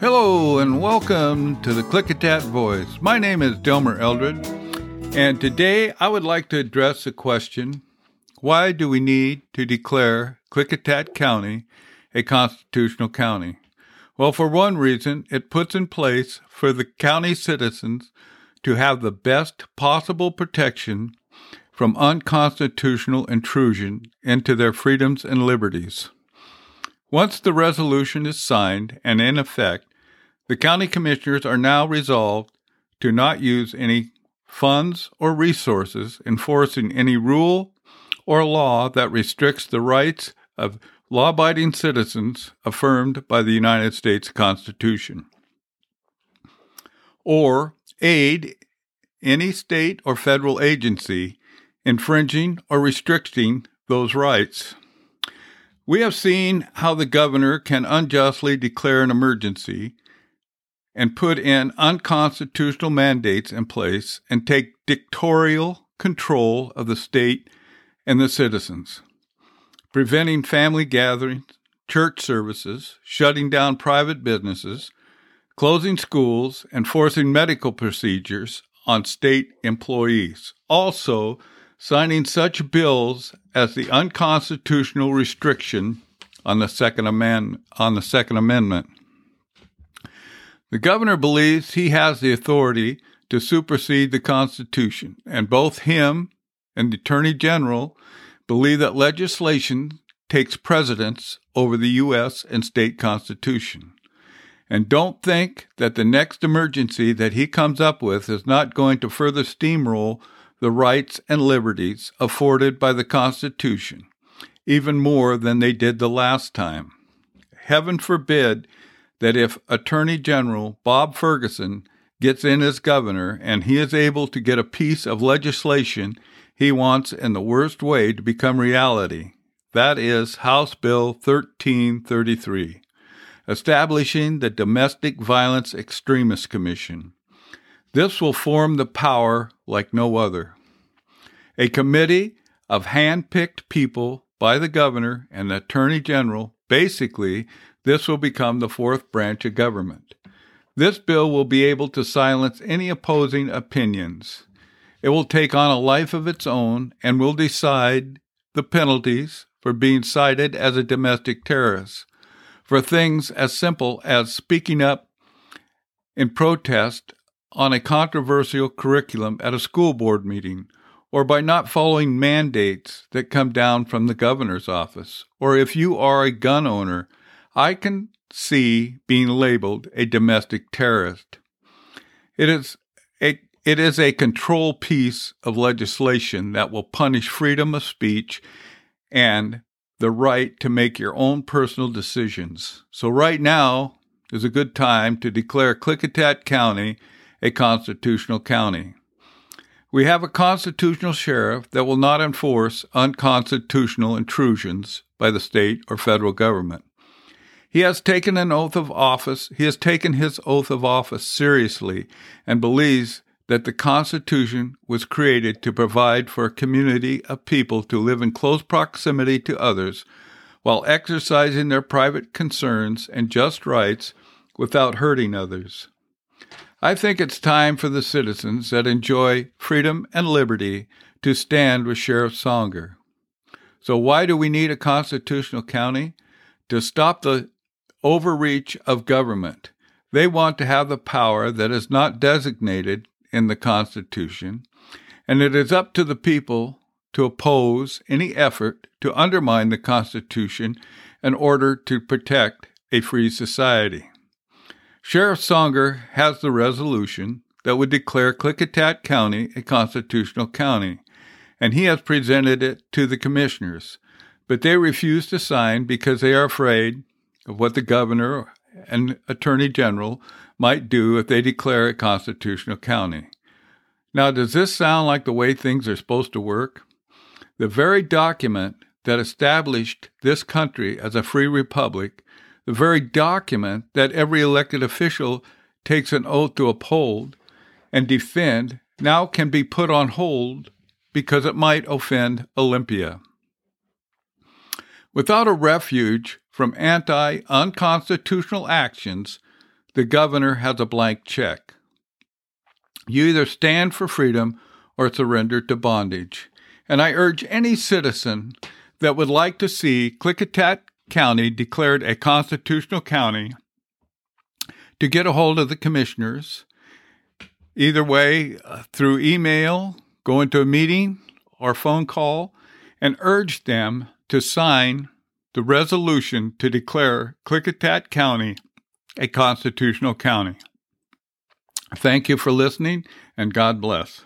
Hello and welcome to the Klickitat Voice. My name is Delmer Eldred, and today I would like to address the question why do we need to declare Klickitat County a constitutional county? Well, for one reason, it puts in place for the county citizens to have the best possible protection from unconstitutional intrusion into their freedoms and liberties. Once the resolution is signed and in effect, the county commissioners are now resolved to not use any funds or resources enforcing any rule or law that restricts the rights of law abiding citizens affirmed by the United States Constitution, or aid any state or federal agency infringing or restricting those rights. We have seen how the governor can unjustly declare an emergency and put in unconstitutional mandates in place and take dictatorial control of the state and the citizens, preventing family gatherings, church services, shutting down private businesses, closing schools, and forcing medical procedures on state employees. Also, signing such bills as the unconstitutional restriction on the Second Amendment. On the Second Amendment. The governor believes he has the authority to supersede the Constitution, and both him and the Attorney General believe that legislation takes precedence over the U.S. and state constitution. And don't think that the next emergency that he comes up with is not going to further steamroll the rights and liberties afforded by the Constitution, even more than they did the last time. Heaven forbid that if Attorney General Bob Ferguson gets in as governor and he is able to get a piece of legislation he wants in the worst way to become reality. That is House Bill 1333, establishing the Domestic Violence Extremist Commission. This will form the power like no other. A committee of hand picked people by the governor and the attorney general. Basically, this will become the fourth branch of government. This bill will be able to silence any opposing opinions. It will take on a life of its own and will decide the penalties for being cited as a domestic terrorist for things as simple as speaking up in protest on a controversial curriculum at a school board meeting, or by not following mandates that come down from the governor's office, or if you are a gun owner, I can see being labeled a domestic terrorist. It is a it is a control piece of legislation that will punish freedom of speech and the right to make your own personal decisions. So right now is a good time to declare Klickitat County a constitutional county. We have a constitutional sheriff that will not enforce unconstitutional intrusions by the state or federal government. He has taken an oath of office, he has taken his oath of office seriously and believes that the Constitution was created to provide for a community of people to live in close proximity to others while exercising their private concerns and just rights without hurting others. I think it's time for the citizens that enjoy freedom and liberty to stand with Sheriff Songer. So, why do we need a constitutional county? To stop the overreach of government. They want to have the power that is not designated in the Constitution, and it is up to the people to oppose any effort to undermine the Constitution in order to protect a free society. Sheriff Songer has the resolution that would declare Klickitat County a constitutional county, and he has presented it to the commissioners, but they refuse to sign because they are afraid of what the governor and attorney general might do if they declare a constitutional county. Now, does this sound like the way things are supposed to work? The very document that established this country as a free republic the very document that every elected official takes an oath to uphold and defend now can be put on hold because it might offend Olympia. Without a refuge from anti unconstitutional actions, the governor has a blank check. You either stand for freedom or surrender to bondage. And I urge any citizen that would like to see Klickitat County declared a constitutional county to get a hold of the commissioners, either way, uh, through email, go into a meeting, or phone call, and urge them to sign the resolution to declare Klickitat County a constitutional county. Thank you for listening, and God bless.